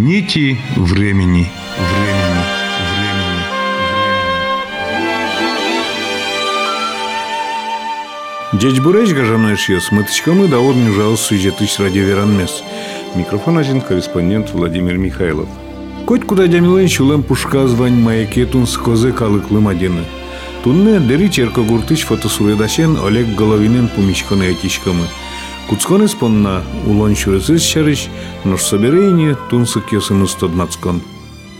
Нити времени. Времени. Времени. Дечбуреш гажамнешье смытычкамы да орню жалс сюжетыч радиоверанмес. Микрофон один корреспондент Владимир Михайлов. Коть куда дямилын чулем пушка звань маяке тун скозе калыклым адены. Тунне дери черко гуртыч фотосуредашен Олег Головинен пумичканы этичкамы. Куцконы спонна улон шуресыз шарыш, нож соберейне тунсык ёсымыз тодмацкон.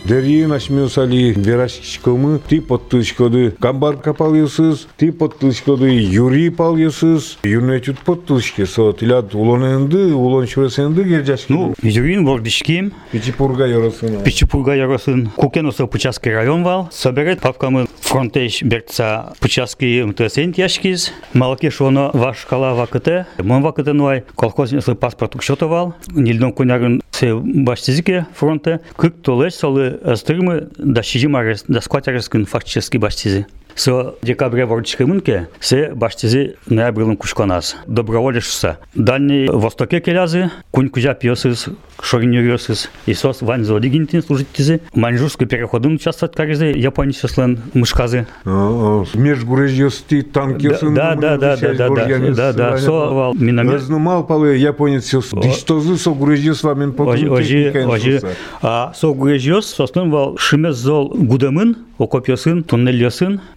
Дерьи нашмёсали верашкишкомы, ты подтылышкоды камбар капал ёсыз, ты подтылышкоды юри пал ёсыз, юнетют подтылышке со тилят улоненды, улон шуресенды герджашки. Ну, юрин вордишким, Пичипурга ёросын. Пичипурга яросын, кукеносо Пучаский район вал, соберет папкамы фронтеш берца Пучаский МТСН яшкиз, малаке шоно ваш кала вакыты, мон вакыты нуай, колхоз паспорт укшотовал, нильдон кунягын се баштизике фронта, кык толеш солы астырмы да шижим арес, да скват арескын фактически баштизи. Со декабря Ворчской мынке се баштизи кушканас. Доброволишься. Дальний востоке келязы, кунь кузя пьесыз, вань каризы, мышказы. Да, да, да, да, да, да, да, да, со палы японец со потом а со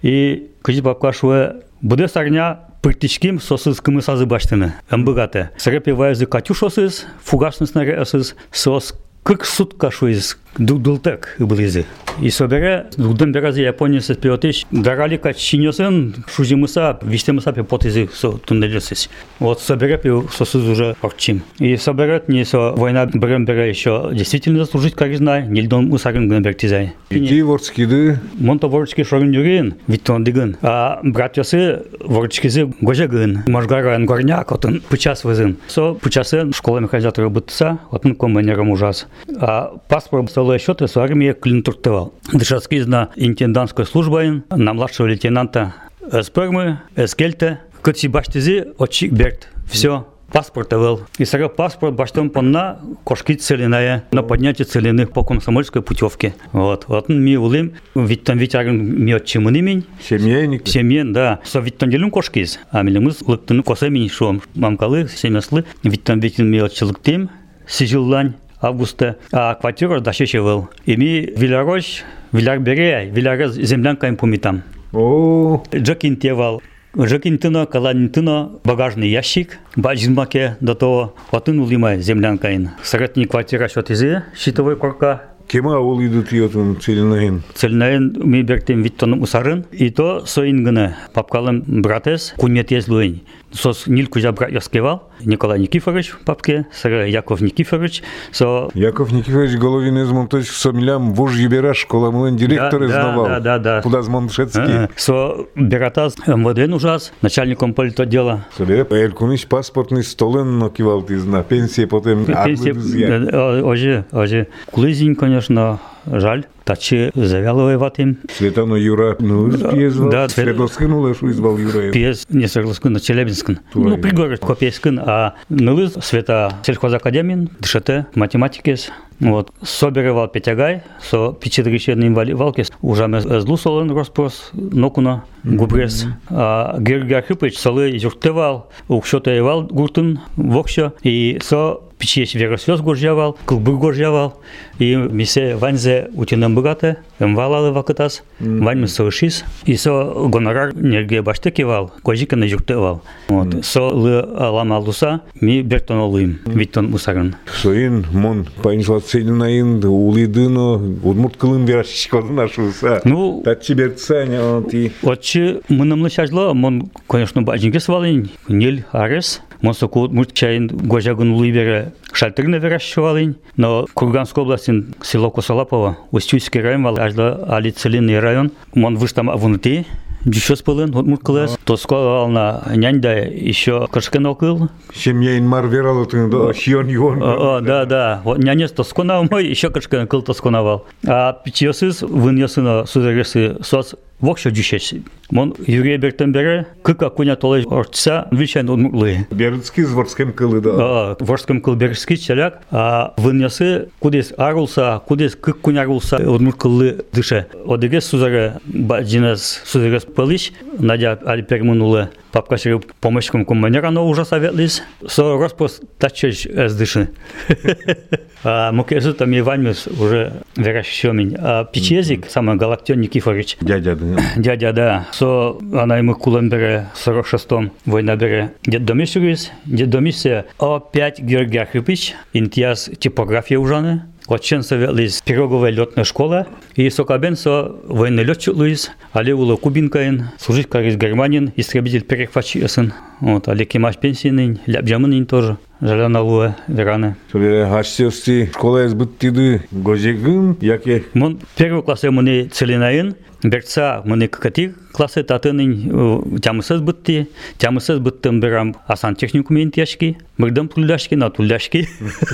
и кыжы бапка шуэ буде сарня пыртичким сосыз кымы сазы баштыны. Ымбыгаты. Сыры пивайзы катюшосыз фугашныснаре ысыз сос кык сутка шуэз дудултек ыблизи. И собере дудын берази Япониясы пиотиш даралика чинесен шузимуса вистемуса пи потизи со туннелесис. Вот собере пи сосуд уже орчим. И соберет не со война берем бере еще действительно заслужить коризна, нельдон усарин гнабертизай. Ити ворскиды? Монто ворчки шорин юрин, ведь он. А братьясы ворчкизы гожегын, можгара ангорняк, вот он пучас вызын. Со пучасы школа механизатора бытца, вот он комбайнером ужас. А паспорт стал счеты с армии клинтуртывал. Дышацкий на интендантской службе на младшего лейтенанта Спермы, Эскельта, Кыци баштизи, очик берт. Все, паспорт был. И сара паспорт баштом понна кошки целиная на поднятие целины по комсомольской путевке. Вот. Вот ми улим, ведь там ведь арен ми отчимын имень. Семейник. Семьен, да. Со ведь там делим кошкиз. А милимыз лыктыны коса мини шом. Мамкалы, семяслы. Ведь там ведь ми отчылыктым. Сижиллань августа, а квартира дощечевал. И ми Вилярош, Вилярбере, Виляра землянка им помитам. О, Джакин тевал. Жакинтино, каланинтино, багажный ящик, баджинмаке до того, отын улима землянкаин. Средний квартира счетизи, щитовой корка, кема ол идут йотун целинаин. Цельнаен ми бертем виттоным усарын, и то соин гына папкалым братес, кунет езлуин. Сос нил кузя брат яскевал, Николай Никифорович папке, сара Яков Никифорович, со Яков Никифорович Головин из Монточ сомлям вож ебера школа млен директор Да, да, изнавал. да, да, да. Куда з Моншецкий. Ага. Со Бератаз МВД ужас, начальником политотдела. Собере Элькунич паспортный столен накивал ты на пенсии потом. Пенсия, арбы э, оже, оже. Кулызин, конечно, жаль. Тачи завялывай ватим. Светлана Юра, ну, пьезвал. да, Свердловский, ну, лешу извал Юра. Пьес не Свердловскин, а Челябинскин. Ну, пригород Копейскин, а нылы света сельхозакадемин, ДШТ, математикес. Вот. Соберевал Петягай, со пичедрищерный валкес, ужаме злу солен роспрос, нокуна, губрес. А Георгий Архипович солы юртевал, укшотаевал гуртын, вокша, и со пичеш верослез горжавал, кылбыр горжавал, и мисе ванзе утинам богаты, мвалалы вакытас, вань мы совершис, и со гонорар нерге баштекевал, кожика на юртевал. Вот. Со лы аламалдуса, ми бертон олым, виттон мусарын. Соин, мон, паинжла целинаин, улидыно, удмурт кылын верашичкодын ашуса. Ну, Татчи бертсаня, ти. Отче мынымлы шажла, мон, конечно, бажинге свалин, нель арес, мон соку муртчайын гожагын улы бере шальтерны веращевалин, но Курганской областин село Косолапово, Устюйский район ажда али целинный район, мон выштам авунты, Дюшос пылын, вот муркалас. Тоско ална няньда еще кашкен окыл. Семьяин мар верал, ты, да, хион юон. О, да, да. Вот нянес тосконал мой, еще кашкен кыл тосконавал. А пичесыз вынесына сузаресы соц вокша дюшеш. Мон юрия бертен бере, кыка куня толай ортса, вичен удмурлы. Бердский зворскем кылы да. А, ворском кылберский челяк, а вынесы кудес арулса, кудес кык куня арулса, удмуркылы дыше. Одеге сузаре баджинас сузаре пылыш, надя али пермунулы. Папка шерил помощником коммунера, но уже советлись. Со распос тачеш эс дыши. А мукезу там Иванмис уже веращемень. А печезик, самый Галактион Никифорович, Дядя да. Дядя, да. Со она ему кулем бере 46-м война бере. Дед домисюрис, дед домисе опять Георгий Архипович, интияс типография ужаны. Отчен советлис пироговая летная школа. И сокабен со военный летчик Луис, але уло кубинкаин, служить как из Германин, истребитель перехватчисын. Вот, але кемаш пенсийный, ляпджамынин тоже. Жалена луэ, вераны. Соре хашсевсти школа избыттиды гожегын, яке Мон первый класс мыны целинаин, берца мыны катир классы татынын тямысыз бытты, тямысыз быттым берам асан техникум интяшки, мырдым тулляшки на тулляшки.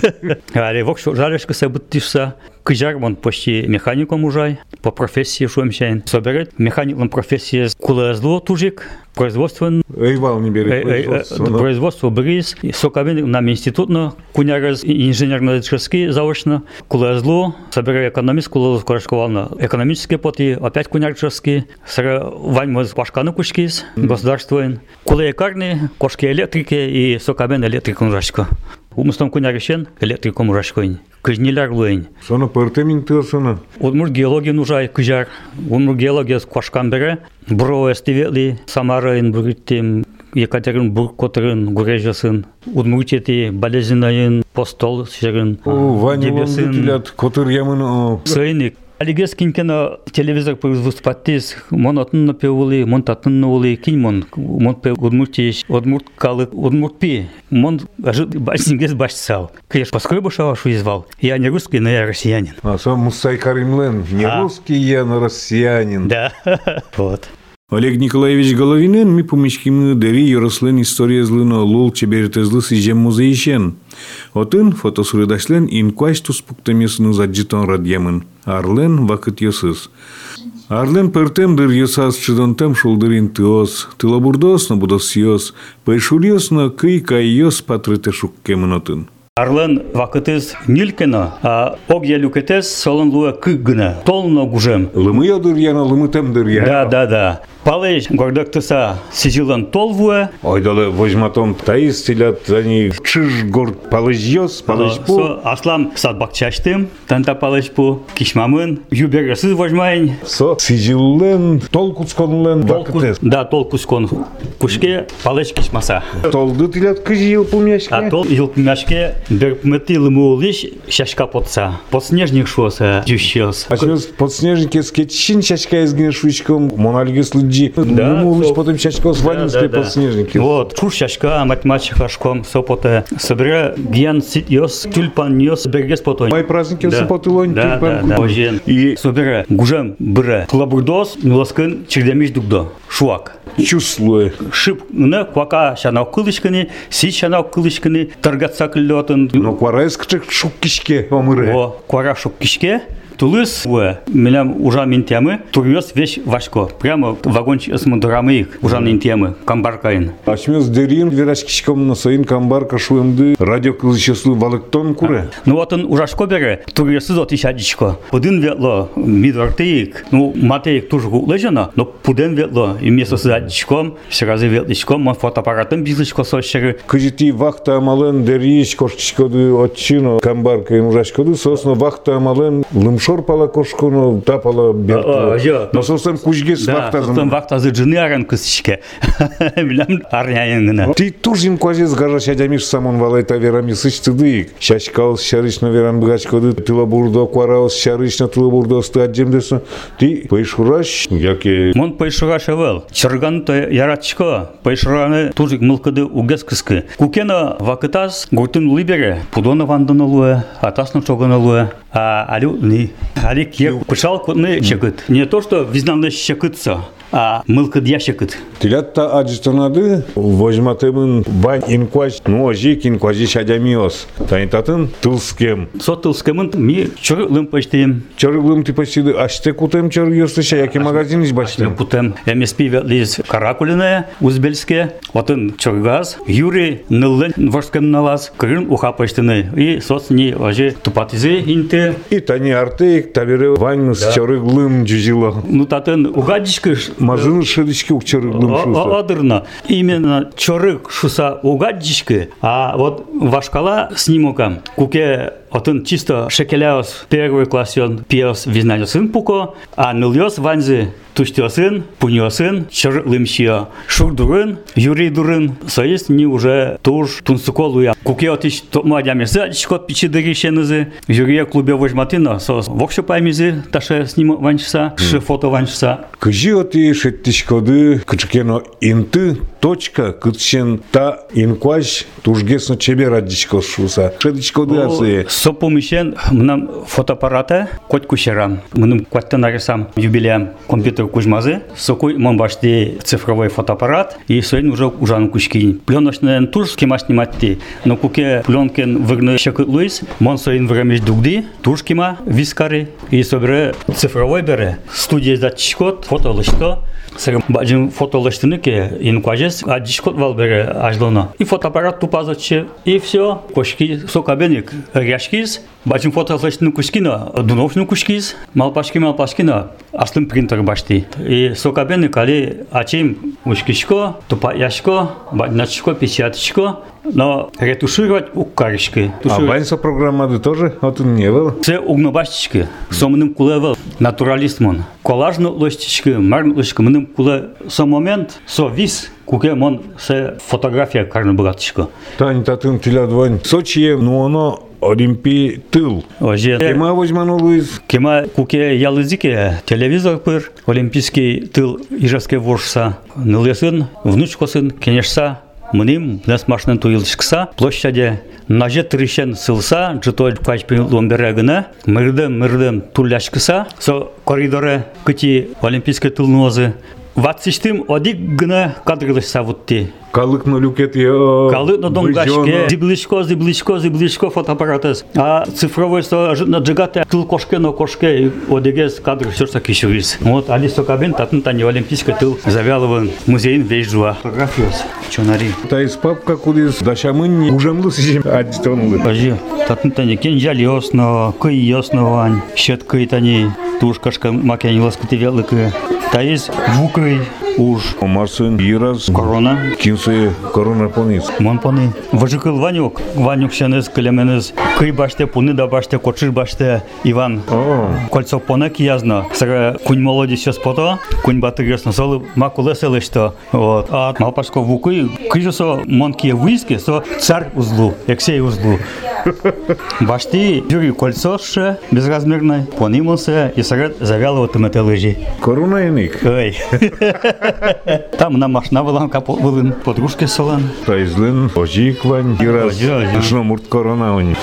Але вок жалешка се быттышса, кыжар мон почти механиком ужай, по профессии шуемшайн. Соберет механиком профессии кулазло тужик, производствен Эйвал не Э, берет э, э, производство. производство бриз, сокавин нам институтно, кунярыз инженерно-электрический заочно, кулазло, собираю экономист, кулазло корашковална экономические поти, опять кунярческий, сара ваймыз башканы кушкиз государствоен кулаякарни кошке электрике и сокабен электрикун жашко умустан куняришен электрикум жашкоин кыжнилер луин соны пыртеминтысына удмур геология нужай кыжар. Удмур геология кошкан бере. Бро эстивели самарайын бүгүттем Екатерин Буркотрын, Гурежасын, Удмуртети, Болезинайын, Постол, Шерин, Ваня Дебесин. Котыр ямын. Сыйник, Алигес кинкена телевизор производстваттис, мон отынна пеули, мон татынна ули, кинь мон, мон пе удмуртиш, удмурт калык, удмурт пи, мон ажит башнингес башсал. Кеш поскребу шава шуизвал. Я не русский, но я россиянин. А сам Мусай Каримлен, не А. русский я, но россиянин. Да, вот. Олег Николаевич Головинен ми помешкимны дери йорослен история злыно лул чебертезлы сижем музейшен. Отын фотосурыдашлен инкуаш туспуктамесыны заджитон радьямын. Арлен вакыт йосыз. Арлен пертем дыр йосаз чыдонтем шулдырин тыос, тылабурдос на будос йос, пайшульос на кый кай йос патрыте шуккемын отын. Арлен вакытыз нилкена, а ог я люкетес солон луя кыггына, толно гужем. Лымы ядыр яна, лымы темдыр я. Да, да, да. Палыш гордактыса сизилан толвуе. Ойдалы вожматом таис силят они чиж горд палыжьёс палыжпу. Со аслам садбакчаштым танта палыжпу кишмамын юбергасыз вожмайын. Со сизилен толкусконлен бакытес. Да толкускон кушке палыш кишмаса. Толды тилят кыж ел пумяшке. А тол ил пумяшке берпметил мулиш шашка потса. Подснежник шоса дющёс. А сейчас подснежники скетчин шашка изгнешучком мональгислы слыджи. Да, Ну, со- потом чачка с ванинской подснежники. Вот, чур шашка, математика хашком, сопоте. Собере гиан сит йос, тюльпан йос, бергес потой. Мои праздники Да. да. потылонь, Да, да, да. Ожен. И собере гужем бре. Клабурдос, милоскын, чигдемиш дугдо. Шуак. Чувствую. Шип, не, квака шанау кылышкыны, си шанау кылышкыны, торгатса кыллётын. Но кварайскчык шуккишке омыры. О, квара шук кишке. Тулыс, уэ, меням ужа мин темы, турьёс вещь вашко. Прямо вагончик с мандурамы их, ужа мин темы, камбаркаин. Ачмес дерин верашкишком на сайын камбар кашуемды радио кылычеслы валыктон куре. Ну вот он ужашко бере, турьёсы зот ишадичко. Пудын ветло, мидвартыик, ну матеик тоже гуглежано, но пуден ветло, и вместо с адичком, сразу ветличком, он фотоаппаратом бизнеско сощеры. Кыжити вахта амален дериш кошкишкоды отчино камбар кайын ужашкоды, сосно вахта амален лымшор шорпала кошкуну тапала берту. Но сосем кучге с вахтазым. Да, вахтазы джины аран кысышке. Билям арняйынгына. Ты тужим квази сгажа шадямиш самон валайта верами сычтыдык. Шашкал шарычна верам бгачкоды. Тыла бурдо кварал шарычна тыла бурдо сты аддемдесу. Ты пейшураш яке... Мон пейшураш эвэл. Чырганты яратчко. Пейшураны тужик мылкыды угес кыскы. Кукена вакытаз гуртын либере. Пудона ванданылуэ. Атасны чоганылуэ. А алю ни. Али кек пышал кутны щекыт. Не то, что визнанды щекытса. А мылкыд ящикыт. Тилятта аджитанады возьматымын бань инкваж, ну ажик инкважи шадямиос. Танитатын тылскем. Со тылскымын ми чорылым почтем. Чарыглым ты почти аште кутем чарыгерсы шаяки магазин из баштем. Путем МСП ветлиз каракулиная, узбельске, отын чоргаз, Юрий ныллын ворскем налаз, крым уха почтены. И соцни ожи тупатизе инте. И тани артеек табире ваньмыс чарыглым джузила. Ну татын угадичкыш Мазын шедички ук чарыглым шуса. Адырна. Именно чорык шуса угадички, а вот вашкала снимокам. Куке отын чисто шекеляос первый классен пиос визнанёсын пуко, а ныльос ванзы туштёсын, пунёсын, чырлымщио, шурдурын, юрий дурын, соесть не уже туж тунсуколуя. Куке отиш томадямесы, ачкот пичидыришенызы, юрия клубе вожматыно, со вокшо паймизы, таше снимо ванчса, ше фото ванчса. Кыжи оти шеттишкоды кычкено инты точка кытшен та инкваж тужгесно чебер аддичко шуса. Шедичкоды асы. Со помещен мынам фотоаппарата кот кушерам. Мыным кваттан арасам юбилеям компьютер кужмазы. Сокой мон башти цифровой фотоаппарат. И соин уже ужан кушкин. Пленочный туш кема сниматти. Но куке пленкен вырны шакыт луис. Мон соин времеш дугди. Туш кема вискари. И собере цифровой бере. Студия датчикот фотолышто. Сырым бажым фотолыштыны ке инкважес адишкот вал бере ажлоно. И фотоаппарат тупазочи. И все. Кошки сокабеник ряшкиз. Бачым фотолыштыны кушкино. Дуновшны кушкиз. Малпашки малпашкино. Аслым принтер башти. И сокабеник али ачим ушкишко, тупа яшко, бадначко, печаточко. Но ретушировать укаришки. А баньса программады тоже вот не был. Це угнобашчики, сомным кулевел, натуралистмон. Колажны лостички, марн лостички, мным куле со момент, со вис, куке мон се фотография карны богатышко. Тань татын тилядвань. Сочи, ну оно Олимпий тыл. Оже, Кема возьманулыз. кема куке ялызике телевизор пыр, олимпийский тыл ижевский воршса, нылесын, внучкосын, кенешса, Мыним нас машинын туйылышкса, площаде наже тырышен сылса, жытой качпин ломберегіне, мырдым мырдым туляшкыса, со коридоре кыти олимпийский тылнозы, Ватсиштим одик гына кадрылышса вутти. Калык на люкет я. Калы на донгашке, зиблишко, зиблишко, зиблишко фотоаппаратес. А цифровой со на джигате тыл кошке на кошке одегес кадр все таки шурис. Вот Алисо Кабин татын тани олимпийский тыл завялыван музейн вежжуа. Фотографиос. Чонари. Та из папка кудис дашамын ужамлы сижем аддитонлы. Ажи, татын тани кен жалиосно, кый ясно вань, щет кый тани тушкашка макяни ласкати великы. Та есть вукой уж Марсын ираз корона. кинсы корона понис. Монпаны. Вожикыл Ванюк. Ванюк шенез кілеменіз. Кый баште, пуны да баште, кочыр баште. Иван. О, Кольцо понек язно. Сара кунь молоді щас пото. Кунь баты гресно солы. Макуле селишто. Вот. А малпашко вукы. Кыжы со монки виски, со царь узлу. Ексей узлу. Башти юрий кольцо ще безразмірне. Понимося і серед завялого тимете лежі. корона иник. Ой. Там на машина вилан капо вилин подружки солан. Та излын ожиклань ираз. Ожи, ожи. Шно мурт корона они.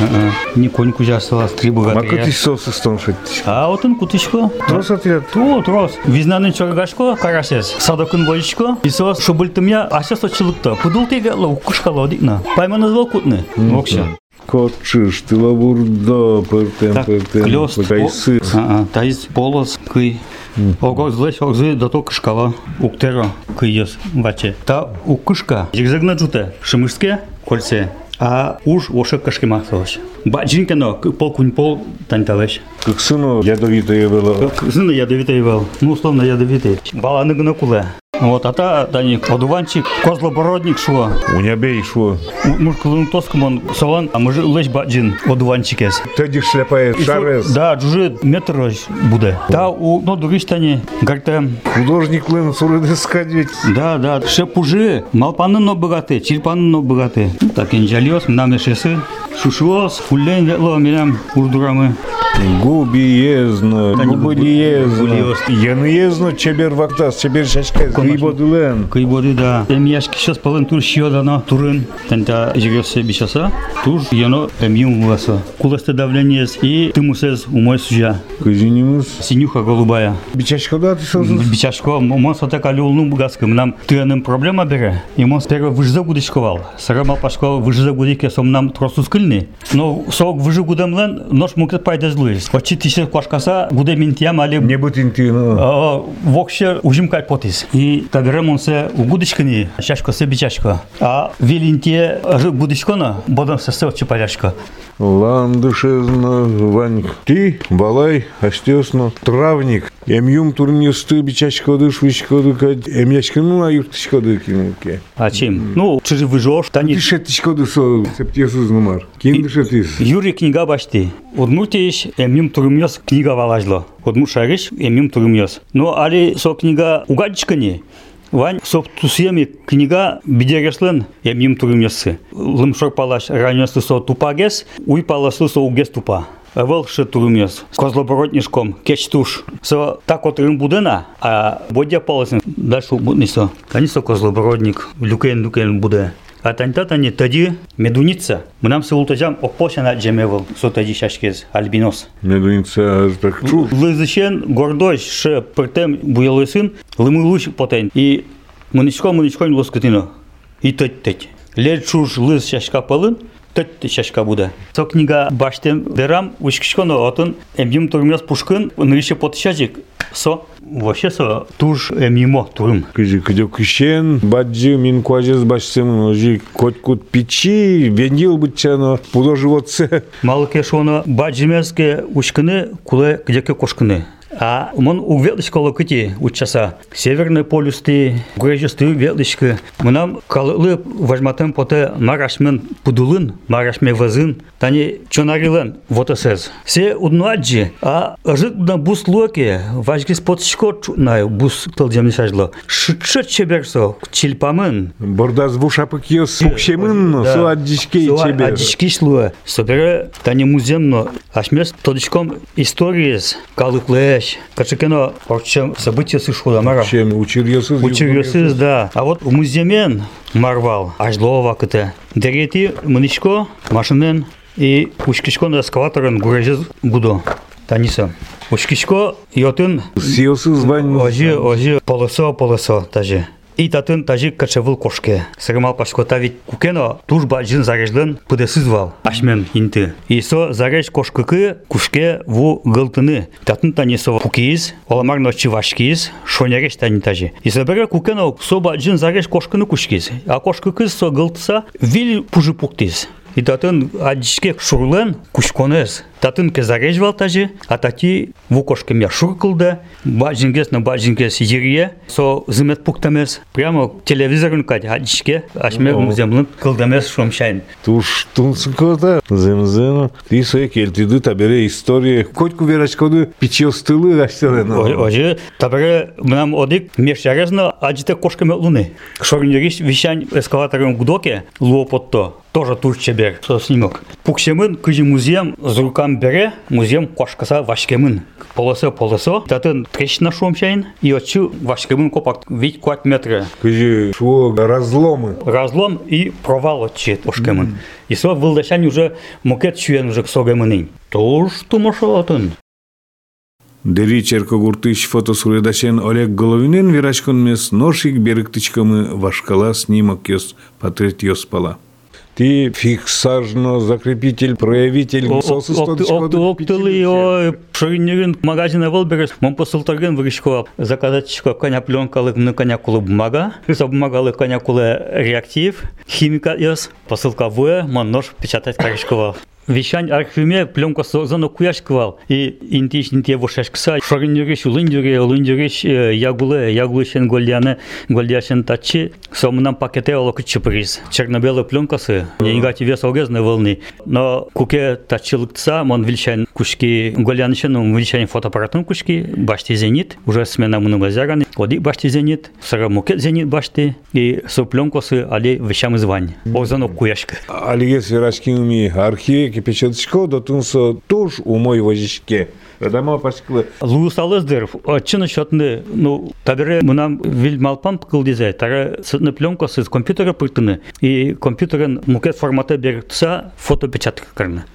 Ни конь кузясала, три богатыря. сосы стоншить. А отын кутышко. Трос ответ. Ту, трос. Визнанын чоргашко, карасес. Садокын бойчко. И со шубылтымя ася сочылыкта. Пудул теге лау кушкала дикна. Пайма назвал кутны. Котчыш, ты лабурда, пертем, Так, пертем. клёс. Тайсы. А, таиз полос кый. Ого, злеш, огзы, да то кышкала. Уктера кыйес ваче. Та укышка. Жигзагна джуте. Шымышке кольце. А уж оше кашки махталаш. Баджинкено, пол кунь пол танталаш. Как сыну ядовитое было. Зына ядовитый был. Ну, условно ядовитый. Баланы гына куле. Вот, а та, Дани, одуванчик, козлобородник шо. У меня бей шо. Мушкалын тоском он салон, а може леш баджин одуванчикес. Тоді шляпає шарес. Да, джуже метр ось буде. Та у ну дуріштані гарте. Художник лин суриди скадить. Да, да, ще пужи, малпаны но богаты, чирпаны но богаты. Так инжалиос, нам шесы. Шушуос, кулен вело, мирам урдурамы. Губиезно, Та не губилиезно, губилиезно. яныезно чебер вактас, чебер шашказ, грибодылен. Кый боды да. Эм яшки сейчас полын тур шио дано турын. Тента жигёсе бишаса. Тур яно эм юм васа. Куласты давление и ты мусез умой сужа. Кызинимыз. Синюха голубая. Бичашкада ты созус? Бичашко, мон сота калюлну бугаскым нам тыным проблема бере. И мон сперва выжза гудишковал. Сарама пашко выжза гудике сом нам тросу скыльни. Но сок выжы гудамлен нож мукет пайда злуис. Очи тише квашкаса гуде минтиям али Не бутин ты, ну. А, Вокше ужимкай потис. И и он се гудишкани, чашко се бичашко. А вилинтие гудышкона, бодам се се очи. Ландышезно, Вань. Ты, балай, астесно, травник. Эмюм турнюсты бичашкоды, швичкоды, кад. Эмяшкину а юртышкоды кинулке. А чем? Ну, чужи выжош, тани. Ты шетышкоды со септесуз нумар. Кинды шетис. Юрий книга башти. Удмуртиш эмим турумьёс книга валажло. Удмуршариш эмим турумьёс. Но али со книга угадичкани. Вань соп тусиями книга бидерешлен эмим турумьёсы. Лымшор палаш раньёсы со тупагес, уй паласы со угес тупа. Вел ше турумьёс. Козлоборотнишком кеч туш. Со так от рым будена, а бодя паласын дальше будни со. Конечно козлоборотник, люкен люкен буде атантатани тади медуница. Мынам сыултажам опошана жемевыл сотади шашкез альбинос. Медуница аз так чу. лызышен гордой ше пыртем буялый сын лымылуш потен. И мынычко мынычкон лоскутино и тет тет лер чуж лыз шашка палын тетти шашка буда. Со книга баштем берам, ушкишконо отын, эмдим турмес пушкын, нырыше потышажик, Со, вообще со, туж эмимо турым. Кыжы кыдё кышен, баджы мин куажез башсым, ожи коткут пичи, вендил бычано, пудо животце. Малыке шоно баджимеске ушкыны, куле кдеке кошкыны. А мон увелыш у учаса северный полюс ти грежесты велышкы. Мунам калылы важматын поте марашмен пудулын, марашме вазын, тани чонарилен вотосез. Се уднуаджи, а жытна бус локи, важгис под шкот на бус толдемни шажло. Шитше чеберсо, чилпамын. Бордаз вушапык ес сукшемын, суаддишкей чебер. Аддишки шлуа. Собере тани муземно, ашмес тодишком историяс калыклы калыклэш. Качекено орчем события сышло мара. Чем учил ёсыз? Учирюсыз, да. А вот в муземен марвал ажлова кыты. Дерети мыничко машинен и учкишко на эскалаторын гурежез гудо. Таниса. Учкишко йотын Сиосыз вань. Ожи, ожи, полосо, полосо, тажи. И татын тажи качевыл кошке. Сырмал пашкота ведь кукено тужба жин зарежлен пыдесызвал. Ашмен инты. И со зареж кошкыкы кушке ву гылтыны. Татын тани со кукиз, оламар ночи вашкиз, шонереш тани тажи. И собере кукено соба жин зареж кошкыны кушкиз. А кошкыкыз со гылтса вил пужи пуктиз. И татын адишке шурлен кушконез. Татын ке зарежвал тажи, а тати мя шуркылды, бажингес на бажингес ерие, со зымет пуктамес, прямо телевизорын кать адишке, ашме О. муземлын кылдамес шомшайн. Туш тунсыкота, земзено. Ты сой келтиды табере история. Котку верачкоды пичил стылы аштелен. Ожи, табере мнам одик мешарезно аджите кошками луны. Шорнериш вещань эскалатором гудоке, луопотто. Тоже турчебер, со снимок. Пуксемын кыжи музеем з рукам бере, музеем кошкаса вашкемын. Полосо полосо, татын трещина шомшайн, и отчу вашкемын копак, ведь кват метра. Кыжи шо разломы. Разлом и провал отчет кошкемын. И со вылдашань уже мукет чуен уже ксогемынын. Туш тумошо атын. Дери черкогуртыш фотосуредашен Олег Головинен верачкон мес ношик берыктычкамы вашкала снимок ёс патрет ёс пала. Ты фиксажно закрепитель, проявитель, Октылы о шырыннерин магазина вылберес, мон посылтарген вырышко заказатчика коня пленкалы на коня кулы бумага, бумагалы коня кулы реактив, химика ёс, посылка вуэ, мон нож печатать карышкова. Вещань архиме пленка зону куяшкывал. И интиш инте вошашкса. Шарынюриш улындюре, улындюриш ягулы, ягулышен гольяны, гольяшен тачи. Сомнам пакете олок чиприз. Черно-белые пленкасы. Негати вес огезны волны. Но куке тачилыкца, мон вильчан кушки гольянышен, вильчан фотоаппаратын кушки. Башти зенит. Уже смена муну базараны. Оди башти зенит. Сара мукет зенит башти. И со пленкасы али вещам звань. Озону куяшка. Алиес верачкинами архиве майки кипечетчко, да тунса тоже мой возичке. Адама пашкылы. Луыс алыздыров, отчыны шотны, ну, табире мунам вильмалпан пкыл дизай, тара сытны пленка сыз компьютера пылкыны, и компьютерен мукет формата бергтса фотопечатка печатка.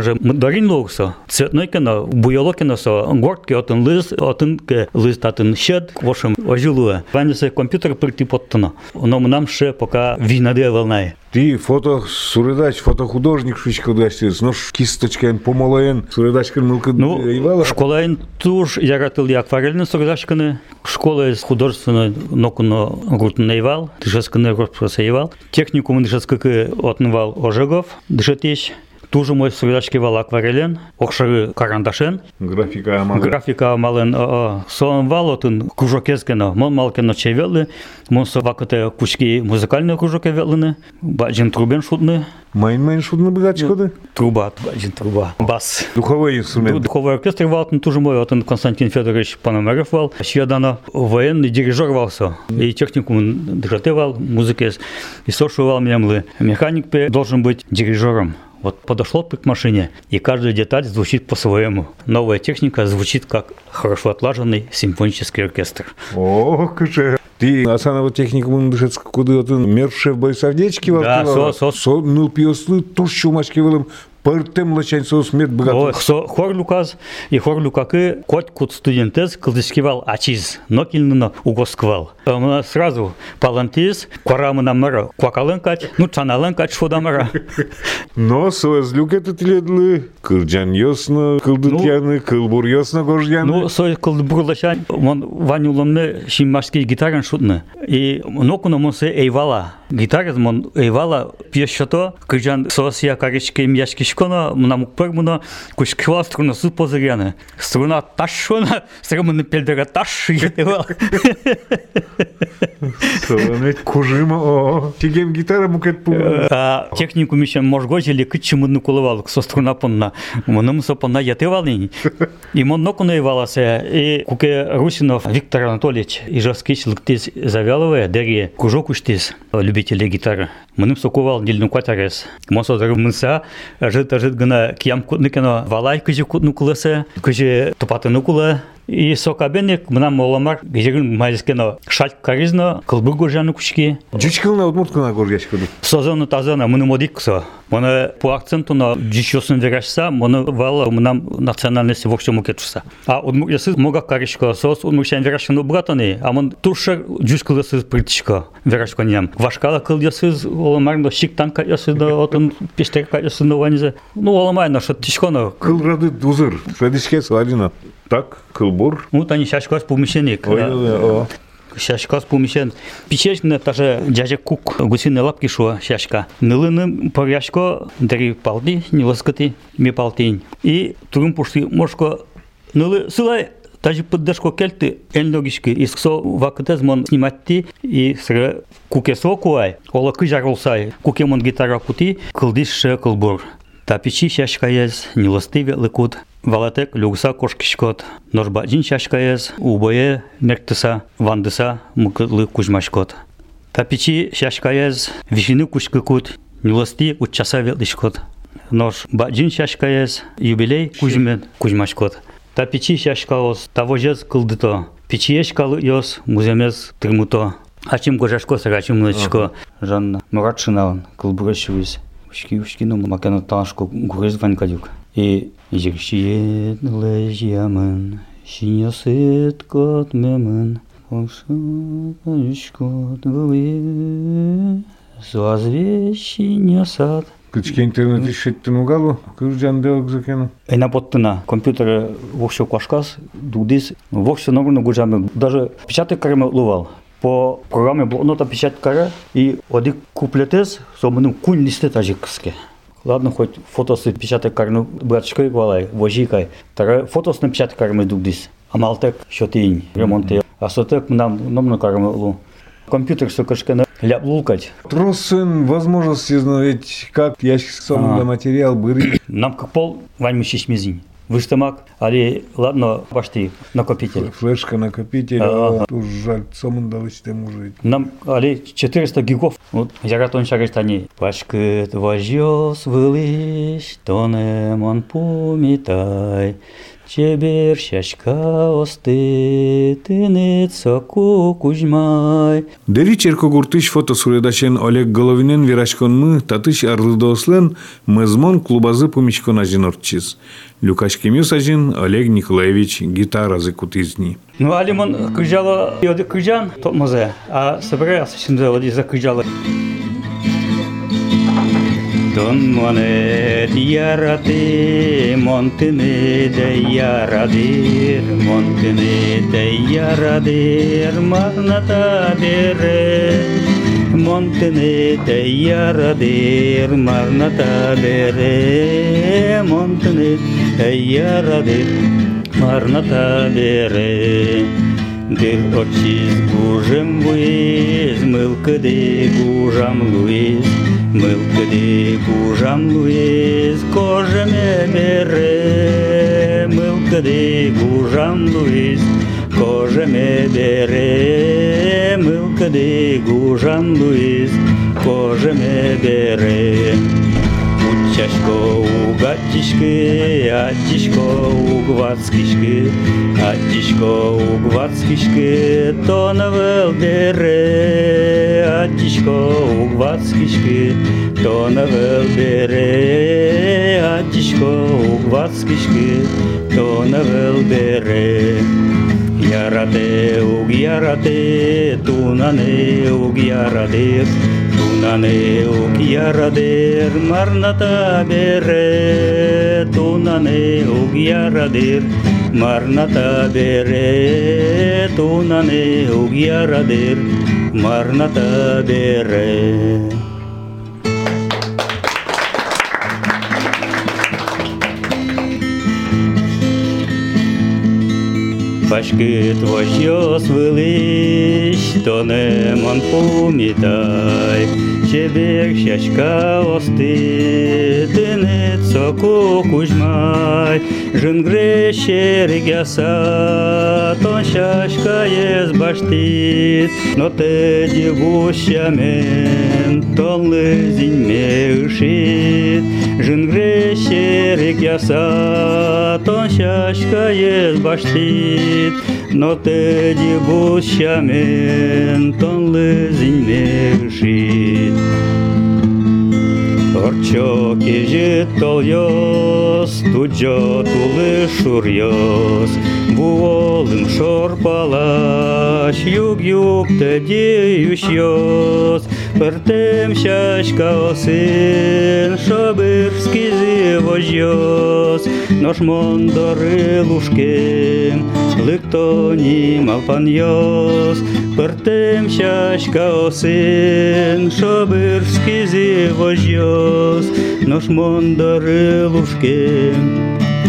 же дарин лоусо, цветной кино, буяло кино со, гортки отын лыз, отын ке лыз татын щед, в общем, ожилуя. Ванесе компьютер пырты поттыно. Но мынам ше пока винаде волнай. Ти фото суредач, фотохудожник шучка дастес, но кисточкаен помолаен, суредачкан мылка Ну, ивала. школаин туш яратыл и акварельный согдашканы, школа из художественной нокуно гуртный ивал, дышесканы гуртпросаивал, техникум дышескаки отнывал ожегов, дышетещ, Туже мой согдашки вал акварелен, окшары карандашен, Графика амага. графика малын сон вал отын кружок ескено, мон малкено чевелы, мон совакыте кучки музыкальный кружок евелыны, баджин трубен шутны, Майн-майн шудны богачкоды. труба, баджин труба, бас. Духовой инструмент. Духовой оркестр валтын тоже мой, вот он Константин Федорович Пономарев вал. Еще дано военный дирижер вался. И техникум дежатывал, музыки и сошивал мемлы. Механик должен быть дирижером. Вот подошло к машине, и каждая деталь звучит по-своему. Новая техника звучит как хорошо отлаженный симфонический оркестр. О, кыше. Ти асанова техникумын дышецк куды отын мершев бойсавдечки Да, со- со- со ныл пиослы туш чумачки вылым смет Ой, богат. хо- хор люказ и хор люкакы кот кут студентес кылдышкивал ачиз, но кильныно угосквал. Мы сразу палантиз, кварамы намара квакалын кать, ну чаналын кать шудамара. Но соазлюк это теледлы. Кырджан ясно, кылдыт Ну- кылбур ясно гожьяны. Ну, сой кылды бурлашан, мон ванюлымны шимашки гитаран шутны. И нокуно монсы эйвала. Гитарыз мон эйвала пьешото, кыржан сосия карички мияшки шконо, мна мукпер муно, кушкива струна су позыряны. Струна ташшона, срымыны пельдера таш етевал. Сованет кужима, тигем гитара мукет пу. А технику мишен можгожили кычы мыны кулывал, со струна понна. Мыным со понна етевал ини. И мон нокуно эйвалася, и куке Русинов Виктор Анатольевич Ижевский лыктис завялывая, дери кужок уштис, любители гитары. Мыным сокувал дельну кватарес. Мон созары мынса, тажыт гына киям кутныкено валай кыжы кутнукуласы кыжы тупатынукулы И сокабенек мына моламар кежегин майзкено шальк каризно кылбы горжаны кучки. Жичкылна утмурткына горгешкыды. Созону тазана муну модиксо. Муну по акценту на жичосын верашса, муну вала мына национальности вокше мукетуса. А удмуртясы мога каришко сос удмуртян верашыны братаны, а мун турша жичкылдасыз притишко верашко нем. Вашкала кылдасыз оламарно шиктан карясыда отын пештер карясында ваниза. Ну оламайно шо тишконо. Кылрады дузыр, шадишке свалина. Так, кылбур. Ну тани шашкос помещенник. Ой, о. Шашка спумишен. Печечне даже дядя кук гусине лапки шо шашка. Нылыны поряшко дари палди, не ласкати ми палтень. И турым пушти мошко нылы сылай Даже поддержку кельты эльногишки из ксо вакытез мон сниматти и сыра куке сокуай, ола кыжар олсай, куке мон гитара кути, кылдиш ше кылбур. Тапичи шашкаез, нилостиве лыкут, Валатек люкса кошкишкот, норба шашкаес, убое Мектеса Вандеса мукытлы кузьмашкот. Тапичи шашкаес, вишины кушкакут, нюласти учаса велдышкот. Нож баджин шашкаес, юбилей кузьмен кузьмашкот. Тапичи шашкаос, того жез кылдыто, пичиеш калыйос, муземез тырмуто. Ачим кожашко сагачим лычко. Жанна Муратшиналан, кылбурашивис. Ушки-ушкину макеноташко, гурез ванькадюк. И жекшиет лэжьямын, шинясыт кот мемын, Ошуканышкот гылы, созвещи нясат. Кычке интернет ишеттин угабы, кыржан делок закену. Эйна поттына, компьютер вокшо квашкас, дудис, вокшо ногуну гужамы, даже печаток карема лувал. По программе блокнота печатка и одик куплетес, собыну кунь листе тажик кыске. Ладно, хоть фотосы печатать карну братчкой валай, вожикай. Тара фотос на печатать карме дудис. Амалтек шотинь, ремонте. А сотек нам номно карме лу. Компьютер сукашкана ляп лулкать. Тросын возможности знать, как ящик сам А. материал быры. Нам как пол вань мышиш мизинь. Выштамак, али ладно башти накопитель. Флешка накопитель, Ага. а уж жаль, самын далычте может. Нам али 400 гигов. Вот яратон шагает они. Пашкыт возьёс вылыш, тонемон пумитай. Чебер шашка осты, тынет соку кузьмай. Дери черкогуртыш фотосуредачен Олег Головинен вирашкон мы татыш арлыдослен мезмон клубазы пумичкон ажин ортчиз. Люкаш Кемюс ажин Олег Николаевич гитара закутизни. Ну, алимон кыжало, йоды кыжан, тот мозе, а собирался води за кыжало. Don monet yarate, montene de yaradir, montene de yaradir, marnata bere. Montene de yaradir, marnata bere, montene de yaradir, marnata bere. Дыр очиз гужем луиз, мылкыды гужам луиз, мылкыды гужам луиз, кожеме бере, мылкыды гужам луиз, кожеме бере, мылкыды гужам луиз, кожеме бере. Учашко угатишки, атишко угвацкишки, атишко угвацкишки, тонавел бере, атишко угвацкишки, тонавел бере, атишко угвацкишки, тонавел бере. Ярате уг ярате, тунане уг ярате, тунане уг ярадер, марната бере, тунане уг ярадер, Marnata bere, tunane ugiara der, marnata bere. Пашки твоє свилиш, то не мон пам'ятай, Чебек щачка ости, ти не цоку кузьмай, Жингре щерик яса, то щачка є збаштит, но те дівуща мен, то лизінь мешит, Жингре щерик яса, то щачка є збаштит, но те дівуща мен, то лизінь мешит. Орчо кежі толйос, туджо тулы шурьос, Буолым шорпалаш, юг-юг тедеющос, Пертем щачка осин, шобир скизи вожьос, Нож мондори лужким, ликтоні малпаньос, Пертем щачка осин, шобир скизи вожьос, Нож мондори лужким,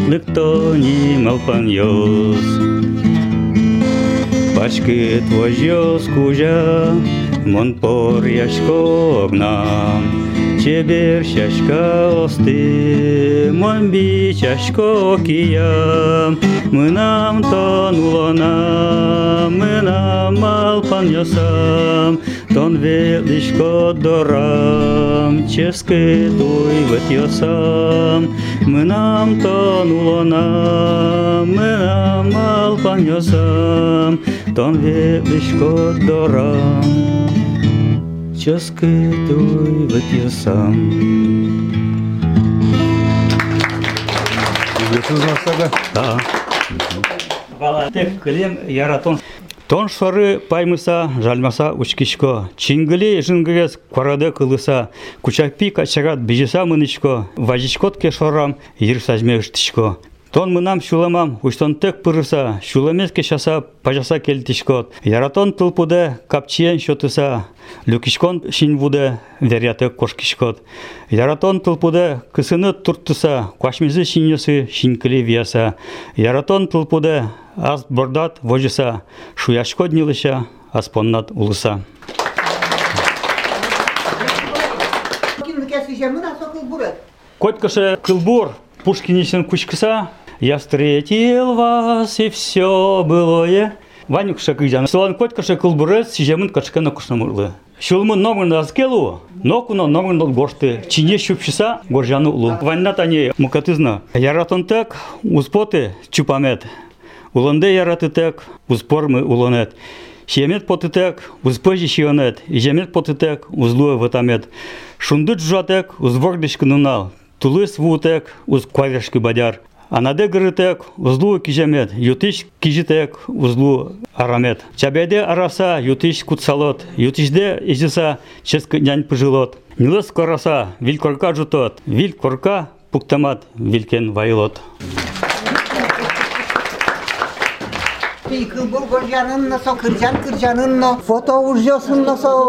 ликтоні малпаньос. Пачки твоє скужа, мон поряшко огнам, Чебер щачка ости, мон бичачко кия, ми нам тонуло нам, ми нам малпан йосам, тон величко дорам, чески туй вет йосам, ми нам тонуло нам, ми нам малпан йосам, Тон дорам Часкы туй ватьясам Да. Тон шары паймыса, жалмаса учкичко. Чингли жингрес кварады кылыса. Кучакпи качагат бежеса мынычко. Вазичкот шорам, ер. Тон мынам шуламам, уштон тек пырыса, шуламеске шаса пажаса келтишкот. Яратон тылпуде капчиен шотыса, люкишкон шинвуде верятек кошкишкот. Яратон тылпуде кысыны турттыса, квашмизы шиньосы шинкли вияса. Яратон тылпуде аз бордат вожыса, шуяшкот нилыша, аспоннат улыса. Коткаше кылбур Пушкинишин кучкыса, Я встретил вас, и все былое. Ванюк шакыжан. Солан котка шакыл бурес, сижемын качкана кушнамырлы. Шулмун номер назкелу, нокуно номер нот гошты. Чине шупшиса горжану улу. Ванна тани мукатызна. Яратон так, успоты чупамет. Уланде яраты так, успормы улонет. Шемет потытек, узпожи шионет, жемет потытек, узлуе ватамет. Шундыт жатек, узвордышкы нунал. Тулыс вутек, уз бадяр. Анаде гырытек, узлу кижемет, ютиш кижитек, узлу арамет. Чабеде араса, ютиш кутсалот, ютишде изиса, ческ нянь пожилот. Нилыс кораса, виль корка жутот, виль корка пуктамат, вилькен вайлот.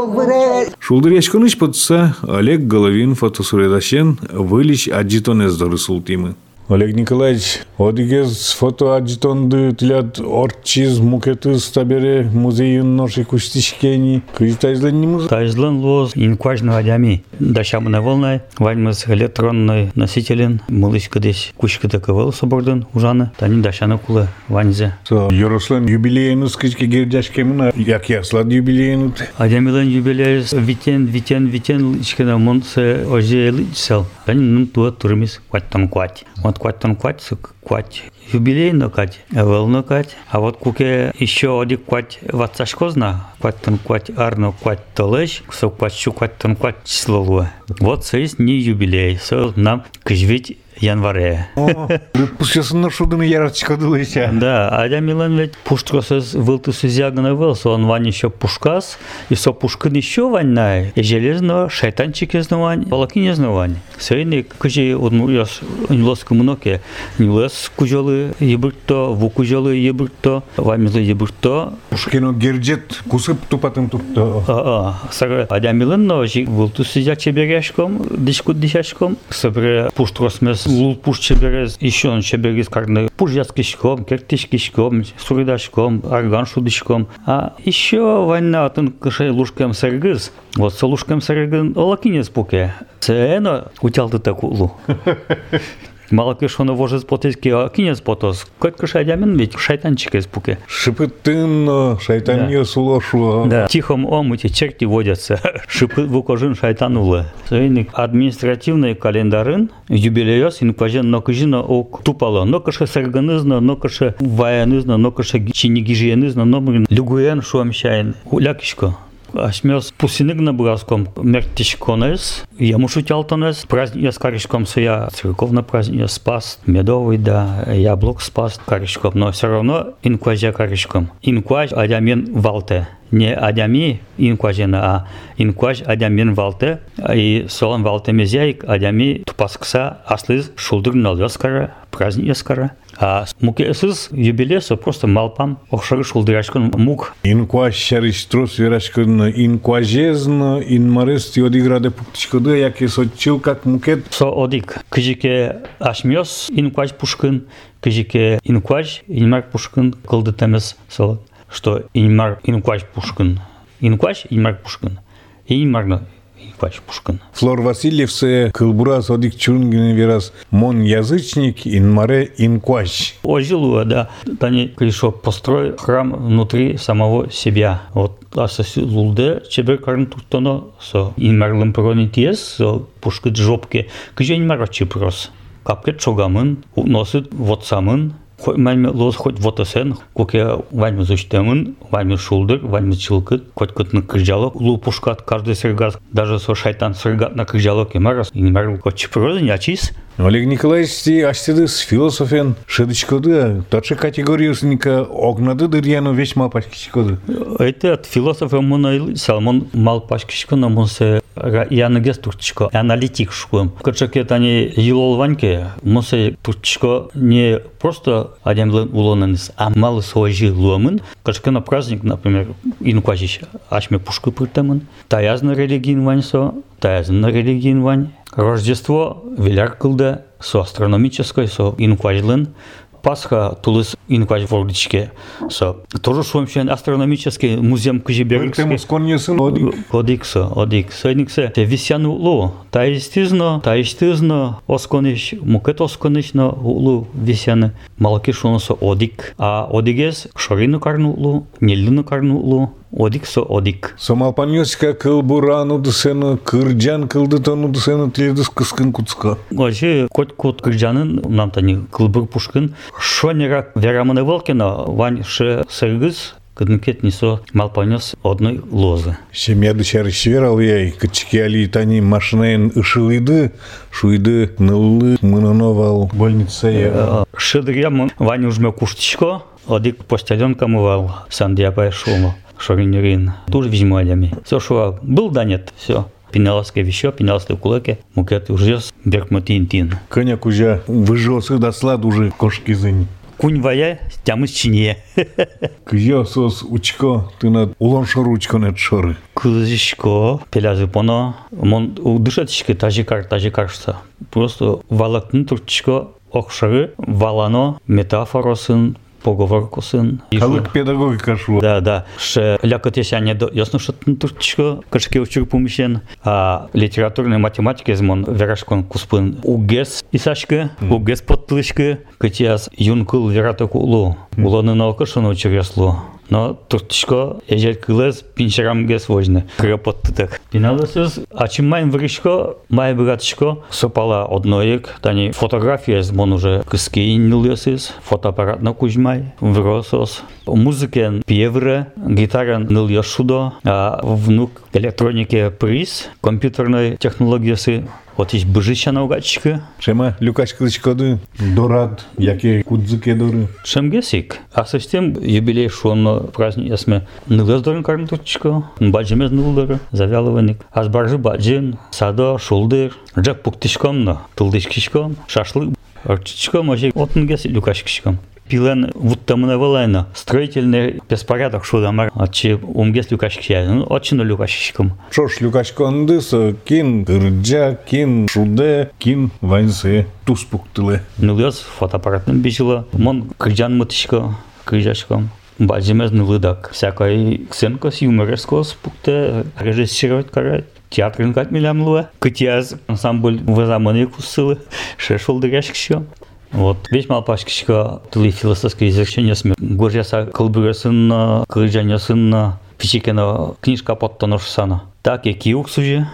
Выре Шулдыряшкыныш пытса Олег Головин фотосуредашен вылич аджитонез дорысултимы. Олег Николаевич, одигез фото аджитонды тилят орчиз мукетыз табере музейын ноши куштишкени. Кыжитайзленнимыз? Тайзлан лоз инкважно адями. Дашамына волнай, ваймыз электронный носителен, мылышка десь кучка таковал собордан ужаны, тани дашана кулы ванзе. Со Ярослан юбилейнус кычки гердяшкемына, як яслад юбилейнут. Адямилан юбилей витен, витен, витен, ичкена монсе оже личсел. Тани нум туа турмис кваттан квать. Вот кваттан квать, сук квать. Юбилейно кать, волно кать. А вот куке еще один квать ватсашкозна, кваттан квать арно квать толеш, со квачу кваттан квать число. Вот союз не юбилей, со нам кыжвить январе. Пускасын ношудыны яратчикадылыша. Да, Адя Милан ведь пуштросыз вылтысыз ягына выл, он вань еще пушкас, и со пушкын еще ваньнай, и железно шайтанчик из вань, полакин из вань. Сейны кыжи удмуряс нилос кумноке, нилос кужолы ебырто, ву кужолы ебырто, вамилы ебырто, Пушкину герджет кусып тупатым тупто. А, сара Адя Милан но жи вылтысыз я чеберяшком, дишкут дишашком, собре пуштросмес лул пуш чеберез, еще он чеберез карны пуш яскишком, кертишкишком, суридашком, арган шудышком. А еще война атын кышай лушкам саргыз, вот со лушкам саргын олакинес пуке. Цено утялды так улу. Мало кеш он вожез потески, а кинес потос. Кот кышай дямен ведь шайтанчик из пуке. Шипытын шайтанье сулошу. Да. Тихом омуте черти водятся. Шипы вукожин шайтанулы. Сейник административный календарин юбилейос инкважен нокыжина ок тупало. Нокыша сарганызна, нокыша ваянызна, нокыша чинигижиенызна, номер люгуен шуамшайн. Улякишко. Ашмёс пусинык на браском мертишконес, я мушу тялтонес, праздник я с каришком я церковный праздник я спас, медовый, да, яблок спас каришком, но все равно инкважа каришком. Инкваж адямен валте. Не адями инкважена, а инкваж адямен валте, и солон валте мезяйк адями тупаскса аслыз шулдыр налёскара, праздник јаскара. А муке мукесыз юбилеса просто малпам охшарышул дырашкан мук. Ин куа шариш трус вирашкан ин куа жезн ин марес ти одигра де пуктичкады як е сочил как мукет. Со одик. Кыжике ашмёс ин куач пушкын, кыжике ин куач ин пушкун, пушкын кылды да темес со што ин мар ин куач пушкын. Ин куач ин мар пушкын. Ин марна пушкын. Флор Васильевсе кылбурас одик чунгин верас мон язычник инмаре инкуаш. Ожилуа, да, тани клишо построй храм внутри самого себя. Вот асаси лулде чебер карн туктоно со инмарлым пронитиес со пушкыт жопке. Кыже инмар чипрос. Капкет чогамын, носит вотсамын, Хоть мальме лос хоть вот осен, коке вальме зуштемын, вальме шулдыр, вальме чилкыт, хоть кот на крыжалок, лу пушкат каждый сыргат, даже со шайтан сыргат на крыжалок и марас, и не хоть чипрозы не. Олег Николаевич ти аштедыс философен шедычкоды, тачы категориясника огнады дырьяну весьма пачкичкоды. Это от философа мона Салмон мал пашкишко на монсе янагес турчко аналитик шком. Качаке тани йылол ваньке монсе турчко не просто один улоненс, а мал сожи ломын. Качаке на праздник, например, инкважиш ашме пушку пыртамын. Таязна религиин ваньсо, таязна религиин вань. Рождество веляр кылда со астрономической, со инкважлын, Пасха тулыс инкваж вордичке. Со. Тоже шуемшен астрономический музеем Кужибергский. Тему сконьесын одик. Одиксо, одик. Сойниксе, те висян улу. Таистизно, таистизно, оскониш, мукет оскониш на улу висяны. Малки шуносо одик. А одигес шорину карну улу, нелину карну улу, одик со одик. Самалпаньоска кылбурану дысыны, кырджан кылдытону дысыны тіледіс кыскын куцка. Ожи кот кот кырджанын нам тани кылбыр пушкын. Шонера верамыны волкина вань ше сыргыз кыдынкет несо малпанёс одной лозы. Семья дычары сверал яй, кычки али тани машинайын ышылыды, шуйды ныллы мыныновал больница я. Шыдырям вань ужме куштичко, одик постеленка мывал, сандиапай шумо, шоринерин. Туж визьмалями. Все шо был да нет, все. Пеняловское вещо, пеняловское кулаке, мукет ужес, беркматин тин. Коня кузя выжосы до слад уже кошки зынь. Кунь вая, тямыс чине. Кузя сос учко, ты над улон шоручко нет шоры. Кузишко, пелязы поно, мон удышатышке тажикар, тажикарса. Просто валактын турчко, окшары, валано, метафоросын, поговоркосын. Халык педагогика шу. Да, да. Ше лякот ясяне до ясно что турчко, кашке учур помещен, а литературный математик измон верашкон куспын угес исашке, угес подтылышке, кытяс юнкул вераток улу. Уланы наука шону учур яслу. Но туртишко ежел кылыз пинчарам гес вожны. Крепоттыдык. Пиналысыз ачымайын врышко, май братышко, сопала одноек, тани фотография з мон уже кыски нылесыз, фотоаппарат на кузьмай, вросос. Музыкен пьевре, гитаран ныл яшудо, а внук электроники приз, компьютерной технологиясы Вот есть быжища наугачка. Шема люкач кылычкоды дорад, яке кудзыке доры. Шемгесик. А совсем юбилей шуонно праздник ясме. Нылыз дорын карын турчко. Баджимез нылдыры. Завялываник. Аз баржы баджин. Садо, шулдыр. Джак пуктишкомно. Тылдышкишком. Шашлык. Арчичком, ожи отын геси люкашкишком. Пилен вуттамына валайна. Строительный беспорядок шудамар. Отчи умгес люкашкишай. Ну, очень люкашкишком. Шош люкачконды со кин кырджа, кин шуде, кин вайнсы туспуктылы. Нылыз фотоаппаратным бежила. Мон кырджан мытышко. Кыржашком. Баджимез нылыдак. Всякой ксенкос юморескос пукте режиссировать карать. Театрын кат милямлуа. Кытяз ансамбль вазаманы кусылы. Шешол дыряшкшо. Вот. Весь мал пашкишка тули философские изречения сме. Горжаса кылбыгасынна, кылжанасынна, пичекена книжка подтоношсана. Так и киук суже,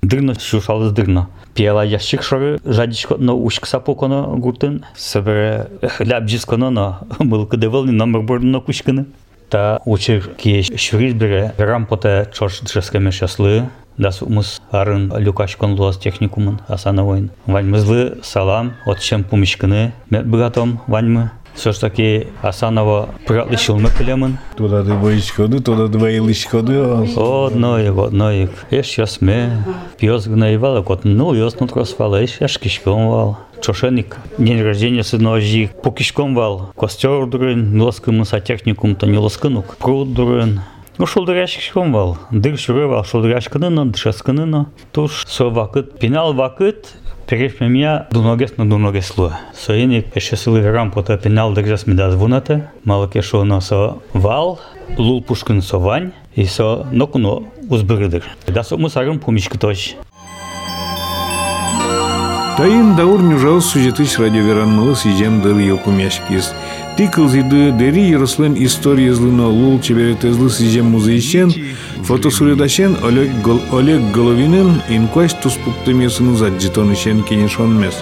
дырна шушалыз дырна. Пиала ящик шары, жадишко на ушкса покона гуртын, сабере лябжискона на мылкы девелни номер бордына кушкины. Та очер киеш шуриш бере, рампота чош джескеме шаслы, дас умус арын люкаш конлуас техникумын асана ойын ваньмызлы салам отшем пумышкыны мәтбігатом ваньмы Соштаки Асанова пыратлы шылмы кілемін. Туда дыва ишкоды, туда дыва ил ишкоды. Одноек, одноек. Еш ясме. Пьёс ивала кот ну ёс нут кросвала, эш эш кишком вал. Чошенник, день рождения сына ожи, пукишком вал. Костер дурын, лоскым техникум-то не лоскынук. Пруд дурын, Ну, шолдырашком вал. Дыр шуры вал, шолдырашкыныны, дышаскыныны. Туш со вакыт, пенал вакыт, Перешмемия дуногес на дуногес луа. Соини еще силы рампота пенал държас ми да звуната. Малък шо на со вал, лул пушкин со вань и со нокуно узбырыдыр. Да со мусарым помишка тоже. Тайын даур нюжал сюжетыш радиоверанмалы сижем дыр йокумяшкис. Ти кылзиды дери Ярослен история злыно лул чеберетезлы сижем музейщен, фотосуредашен Олег, Гол, Олег Головинен инкваш туспуктымесыны заджитонышен кенешон мес.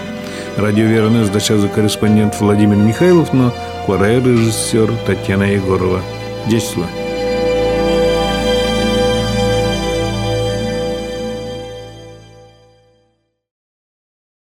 Радиовераны сдача корреспондент Владимир Михайлов, но кварай режиссер Татьяна Егорова. Десять